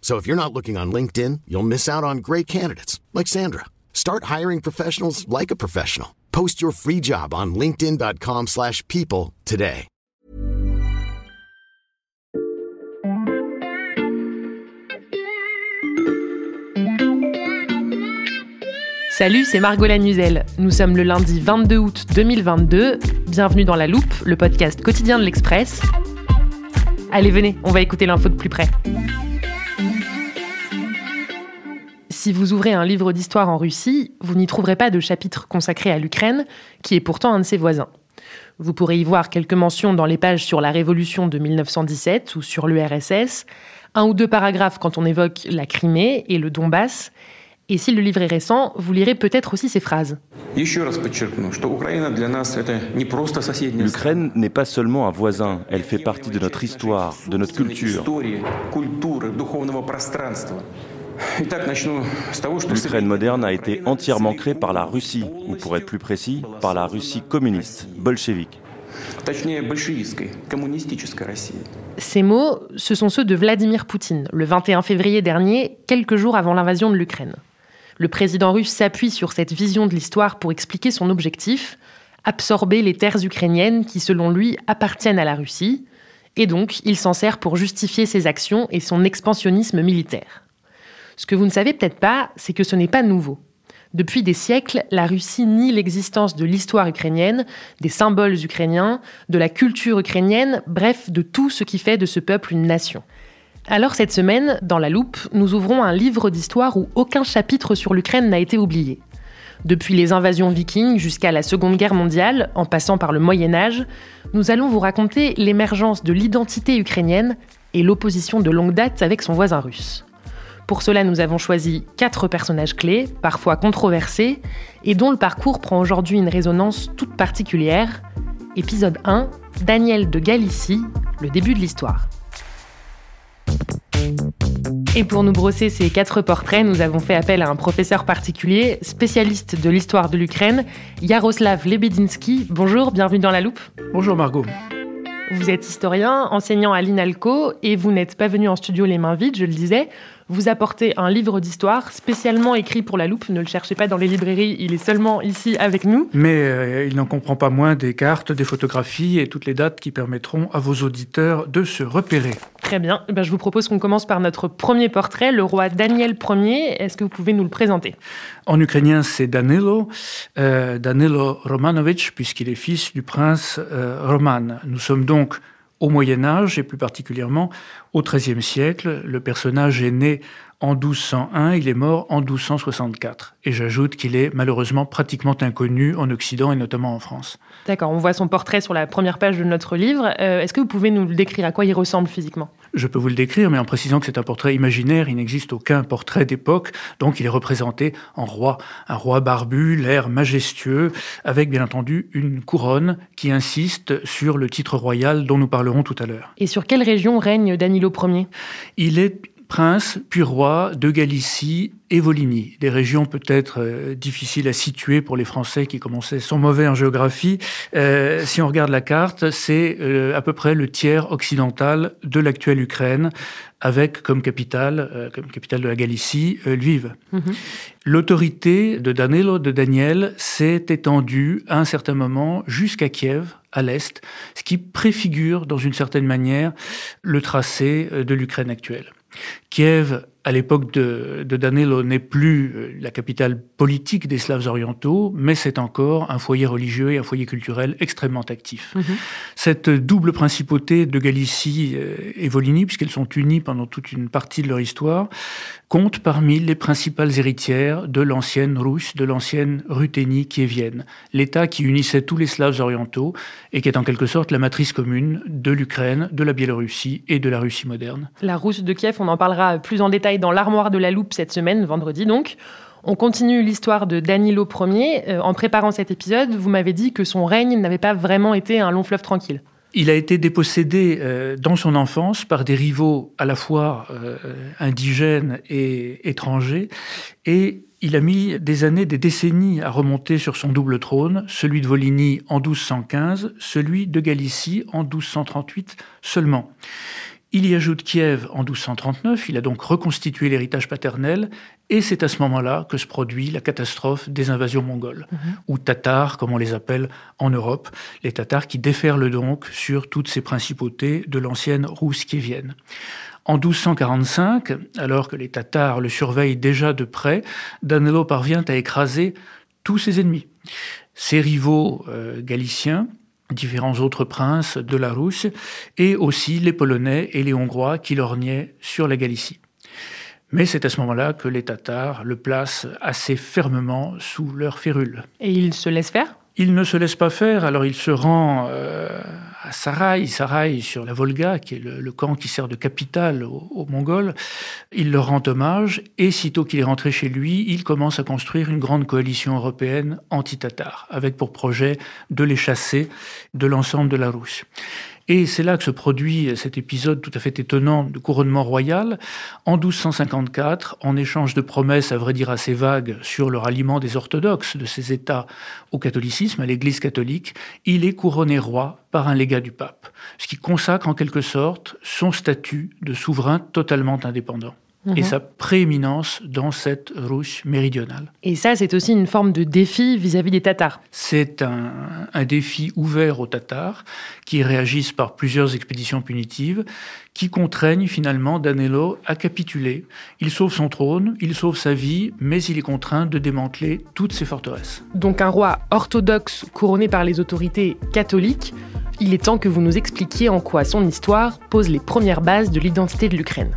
So if you're not looking on LinkedIn, you'll miss out on great candidates like Sandra. Start hiring professionals like a professional. Post your free job on linkedin.com/people today. Salut, c'est Margot Lanuzel. Nous sommes le lundi 22 août 2022. Bienvenue dans La Loupe, le podcast quotidien de l'Express. Allez, venez, on va écouter l'info de plus près. Si vous ouvrez un livre d'histoire en Russie, vous n'y trouverez pas de chapitre consacré à l'Ukraine, qui est pourtant un de ses voisins. Vous pourrez y voir quelques mentions dans les pages sur la Révolution de 1917 ou sur l'URSS, un ou deux paragraphes quand on évoque la Crimée et le Donbass, et si le livre est récent, vous lirez peut-être aussi ces phrases. L'Ukraine n'est pas seulement un voisin, elle fait partie de notre histoire, de notre culture. L'Ukraine moderne a été entièrement créée par la Russie, ou pour être plus précis, par la Russie communiste, bolchevique. Ces mots, ce sont ceux de Vladimir Poutine, le 21 février dernier, quelques jours avant l'invasion de l'Ukraine. Le président russe s'appuie sur cette vision de l'histoire pour expliquer son objectif, absorber les terres ukrainiennes qui, selon lui, appartiennent à la Russie, et donc il s'en sert pour justifier ses actions et son expansionnisme militaire. Ce que vous ne savez peut-être pas, c'est que ce n'est pas nouveau. Depuis des siècles, la Russie nie l'existence de l'histoire ukrainienne, des symboles ukrainiens, de la culture ukrainienne, bref, de tout ce qui fait de ce peuple une nation. Alors cette semaine, dans La Loupe, nous ouvrons un livre d'histoire où aucun chapitre sur l'Ukraine n'a été oublié. Depuis les invasions vikings jusqu'à la Seconde Guerre mondiale, en passant par le Moyen Âge, nous allons vous raconter l'émergence de l'identité ukrainienne et l'opposition de longue date avec son voisin russe. Pour cela, nous avons choisi quatre personnages clés, parfois controversés, et dont le parcours prend aujourd'hui une résonance toute particulière. Épisode 1, Daniel de Galicie, le début de l'histoire. Et pour nous brosser ces quatre portraits, nous avons fait appel à un professeur particulier, spécialiste de l'histoire de l'Ukraine, Yaroslav Lebedinsky. Bonjour, bienvenue dans la loupe. Bonjour Margot. Vous êtes historien, enseignant à l'INALCO, et vous n'êtes pas venu en studio les mains vides, je le disais. Vous apportez un livre d'histoire spécialement écrit pour la loupe. Ne le cherchez pas dans les librairies, il est seulement ici avec nous. Mais euh, il n'en comprend pas moins des cartes, des photographies et toutes les dates qui permettront à vos auditeurs de se repérer. Très bien. Eh ben, je vous propose qu'on commence par notre premier portrait, le roi Daniel Ier. Est-ce que vous pouvez nous le présenter? En ukrainien, c'est Danilo, euh, Danilo Romanovich, puisqu'il est fils du prince euh, Roman. Nous sommes donc au Moyen Âge et plus particulièrement au XIIIe siècle. Le personnage est né en 1201, il est mort en 1264. Et j'ajoute qu'il est malheureusement pratiquement inconnu en Occident et notamment en France. D'accord, on voit son portrait sur la première page de notre livre. Euh, Est-ce que vous pouvez nous le décrire? À quoi il ressemble physiquement? Je peux vous le décrire, mais en précisant que c'est un portrait imaginaire, il n'existe aucun portrait d'époque, donc il est représenté en roi, un roi barbu, l'air majestueux, avec bien entendu une couronne qui insiste sur le titre royal dont nous parlerons tout à l'heure. Et sur quelle région règne Danilo Ier? Il est prince puis roi de Galicie et Volhynie, des régions peut-être euh, difficiles à situer pour les Français qui commençaient sont mauvais en géographie. Euh, si on regarde la carte, c'est euh, à peu près le tiers occidental de l'actuelle Ukraine, avec comme capitale, comme capitale de la Galicie, Lviv. L'autorité de Danilo, de Daniel, s'est étendue à un certain moment jusqu'à Kiev, à l'est, ce qui préfigure dans une certaine manière le tracé de l'Ukraine actuelle. Kiev à l'époque de, de, Danilo, n'est plus euh, la capitale politique des Slaves orientaux, mais c'est encore un foyer religieux et un foyer culturel extrêmement actif. Mhm. Cette double principauté de Galicie euh, et Volhynie, puisqu'elles sont unies pendant toute une partie de leur histoire, compte parmi les principales héritières de l'ancienne Russe, de l'ancienne Ruthénie kievienne, l'État qui unissait tous les Slaves orientaux et qui est en quelque sorte la matrice commune de l'Ukraine, de la Biélorussie et de la Russie moderne. La Rousse de Kiev, on en parlera plus en détail dans l'armoire de la loupe cette semaine, vendredi donc. On continue l'histoire de Danilo Ier. Euh, en préparant cet épisode, vous m'avez dit que son règne n'avait pas vraiment été un long fleuve tranquille. Il a été dépossédé euh, dans son enfance par des rivaux à la fois euh, indigènes et étrangers, et il a mis des années, des décennies à remonter sur son double trône, celui de Volhynie en 1215, celui de Galicie en 1238 seulement. Il y ajoute Kiev en 1239, il a donc reconstitué l'héritage paternel, et c'est à ce moment-là que se produit la catastrophe des invasions mongoles, mhm. ou tatars, comme on les appelle en Europe, les tatars qui déferlent donc sur toutes ces principautés de l'ancienne Rousse kievienne. En 1245, alors que les Tatars le surveillent déjà de près, Danilo parvient à écraser tous ses ennemis. Ses rivaux euh, galiciens, différents autres princes de la Rousse, et aussi les Polonais et les Hongrois qui lorgnaient sur la Galicie. Mais c'est à ce moment-là que les Tatars le placent assez fermement sous leur férule. Et ils se laissent faire? Il ne se laisse pas faire, alors il se rend euh, à Sarai, Sarai sur la Volga, qui est le, camp qui sert de capitale aux, Mongols. Il leur rend hommage et sitôt qu'il est rentré chez lui, il commence à construire une grande coalition européenne anti-tatar, avec pour projet de les chasser de l'ensemble de la Russie. Et c'est là que se produit cet épisode tout à fait étonnant de couronnement royal. En 1254, en échange de promesses, à vrai dire assez vagues, sur le ralliement des orthodoxes de ces États au catholicisme, à l'Église catholique, il est couronné roi par un légat du pape, ce qui consacre en quelque sorte son statut de souverain totalement indépendant et mhm. sa prééminence dans cette Russe méridionale. Et ça, c'est aussi une forme de défi vis-à-vis des Tatars. C'est un, un, défi ouvert aux Tatars qui réagissent par plusieurs expéditions punitives qui contraignent finalement Danilo à capituler. Il sauve son trône, il sauve sa vie, mais il est contraint de démanteler toutes ses forteresses. Donc un roi orthodoxe couronné par les autorités catholiques, il est temps que vous nous expliquiez en quoi son histoire pose les premières bases de l'identité de l'Ukraine.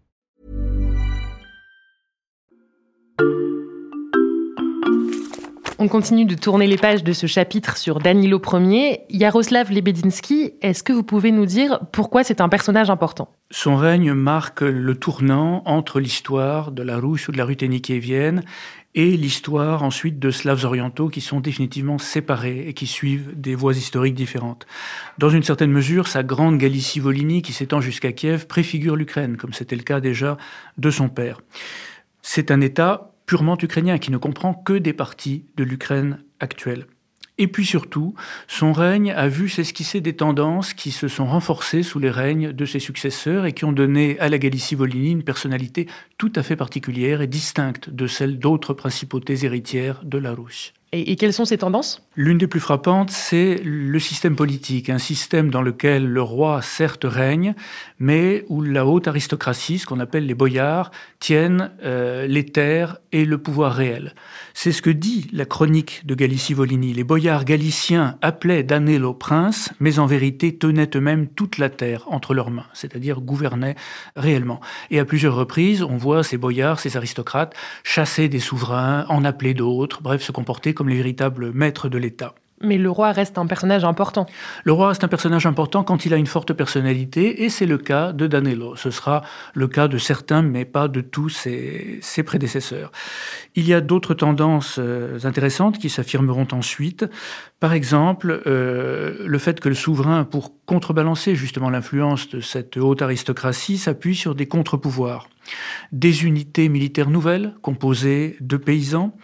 On continue de tourner les pages de ce chapitre sur Danilo Ier. Yaroslav Lebedinsky, est-ce que vous pouvez nous dire pourquoi c'est un personnage important? Son règne marque le tournant entre l'histoire de la Russe ou de la Ruthénie kievienne et l'histoire ensuite de Slaves orientaux qui sont définitivement séparés et qui suivent des voies historiques différentes. Dans une certaine mesure, sa grande Galicie-Volhynie qui s'étend jusqu'à Kiev préfigure l'Ukraine, comme c'était le cas déjà de son père. C'est un État purement ukrainien qui ne comprend que des parties de l'Ukraine actuelle. Et puis surtout, son règne a vu s'esquisser des tendances qui se sont renforcées sous les règnes de ses successeurs et qui ont donné à la Galicie-Volhynie une personnalité tout à fait particulière et distincte de celle d'autres principautés héritières de la Russie. Et, quelles sont ces tendances? L'une des plus frappantes, c'est le système politique, un système dans lequel le roi certes règne, mais où la haute aristocratie, ce qu'on appelle les boyards, tiennent euh, les terres et le pouvoir réel. C'est ce que dit la chronique de Galicie-Volhynie. Les boyards galiciens appelaient Danilo prince, mais en vérité tenaient eux-mêmes toute la terre entre leurs mains, c'est-à-dire gouvernaient réellement. Et à plusieurs reprises, on voit ces boyards, ces aristocrates, chasser des souverains, en appeler d'autres, bref, se comporter comme les véritables maîtres de l'État. Mais le roi reste un personnage important. Le roi reste un personnage important quand il a une forte personnalité, et c'est le cas de Danilo. Ce sera le cas de certains, mais pas de tous ses, ses prédécesseurs. Il y a d'autres tendances euh, intéressantes qui s'affirmeront ensuite. Par exemple, euh, le fait que le souverain, pour contrebalancer justement l'influence de cette haute aristocratie, s'appuie sur des contre-pouvoirs. Des unités militaires nouvelles, composées de paysans,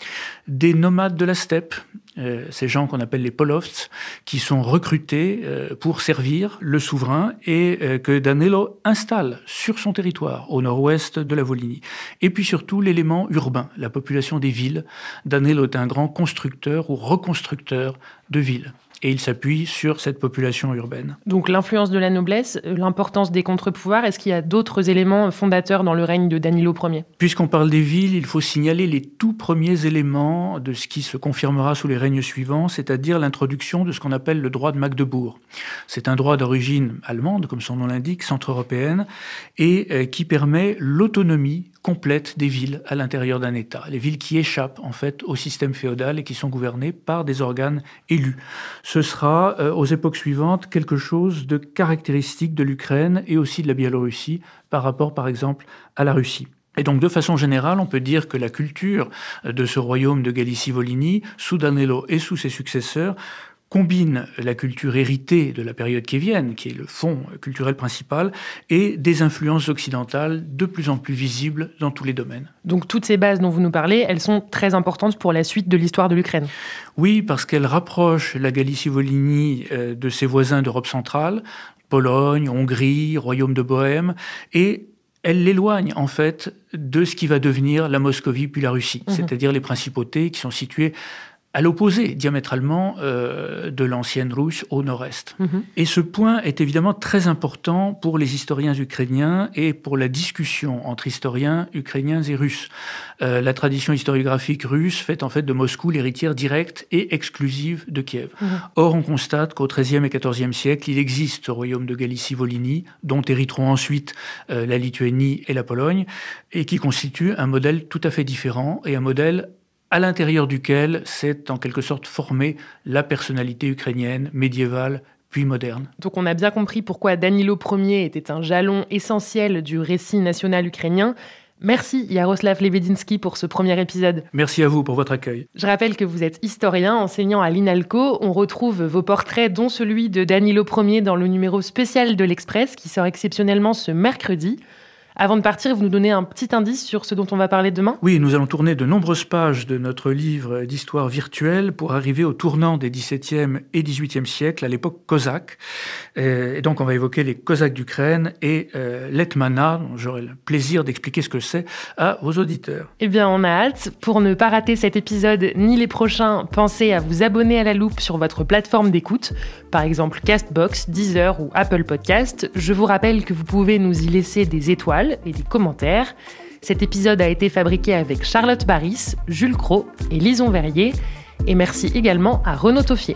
des nomades de la steppe, euh, ces gens qu'on appelle les polovts, qui sont recrutés euh, pour servir le souverain et euh, que Danilo installe sur son territoire, au nord-ouest de la Volhynie. Et puis surtout l'élément urbain, la population des villes. Danilo est un grand constructeur ou reconstructeur de villes et il s'appuie sur cette population urbaine. Donc l'influence de la noblesse, l'importance des contre-pouvoirs, est-ce qu'il y a d'autres éléments fondateurs dans le règne de Danilo Ier? Puisqu'on parle des villes, il faut signaler les tout premiers éléments de ce qui se confirmera sous les règnes suivants, c'est-à-dire l'introduction de ce qu'on appelle le droit de Magdebourg. C'est un droit d'origine allemande, comme son nom l'indique, centre-européenne, et euh, qui permet l'autonomie complète des villes à l'intérieur d'un État. Les villes qui échappent en fait au système féodal et qui sont gouvernées par des organes élus. Ce sera euh, aux époques suivantes quelque chose de caractéristique de l'Ukraine et aussi de la Biélorussie par rapport par exemple à la Russie. Et donc, de façon générale, on peut dire que la culture de ce royaume de Galicie-Volhynie, sous Danilo et sous ses successeurs, combine la culture héritée de la période kévienne, qui est le fond culturel principal, et des influences occidentales de plus en plus visibles dans tous les domaines. Donc toutes ces bases dont vous nous parlez, elles sont très importantes pour la suite de l'histoire de l'Ukraine. Oui, parce qu'elles rapprochent la Galicie-Volhynie euh, de ses voisins d'Europe centrale, Pologne, Hongrie, Royaume de Bohême, et elle l'éloigne en fait de ce qui va devenir la Moscovie puis la Russie, mhm. c'est-à-dire les principautés qui sont situées à l'opposé diamétralement euh, de l'ancienne Russe au nord-est. Mhm. Et ce point est évidemment très important pour les historiens ukrainiens et pour la discussion entre historiens ukrainiens et russes. Euh, la tradition historiographique russe fait en fait de Moscou l'héritière directe et exclusive de Kiev. Mhm. Or, on constate qu'au XIIIe et XIVe siècle, il existe ce royaume de Galicie-Volhynie, dont hériteront ensuite euh, la Lituanie et la Pologne, et qui constitue un modèle tout à fait différent et un modèle à l'intérieur duquel s'est en quelque sorte formée la personnalité ukrainienne médiévale puis moderne. Donc on a bien compris pourquoi Danilo Ier était un jalon essentiel du récit national ukrainien. Merci Yaroslav Lebedinsky pour ce premier épisode. Merci à vous pour votre accueil. Je rappelle que vous êtes historien, enseignant à l'INALCO. On retrouve vos portraits, dont celui de Danilo Ier, dans le numéro spécial de l'Express qui sort exceptionnellement ce mercredi. Avant de partir, vous nous donnez un petit indice sur ce dont on va parler demain? Oui, nous allons tourner de nombreuses pages de notre livre d'histoire virtuelle pour arriver au tournant des XVIIe et XVIIIe siècles, à l'époque cosaque. Et donc, on va évoquer les Cosaques d'Ukraine et euh, l'Etmana, dont j'aurai le plaisir d'expliquer ce que c'est à vos auditeurs. Eh bien, on a hâte. Pour ne pas rater cet épisode ni les prochains, pensez à vous abonner à la loupe sur votre plateforme d'écoute, par exemple Castbox, Deezer ou Apple Podcast. Je vous rappelle que vous pouvez nous y laisser des étoiles et des commentaires. Cet épisode a été fabriqué avec Charlotte Baris, Jules Cros et Lison Verrier. Et merci également à Renaud Toffier.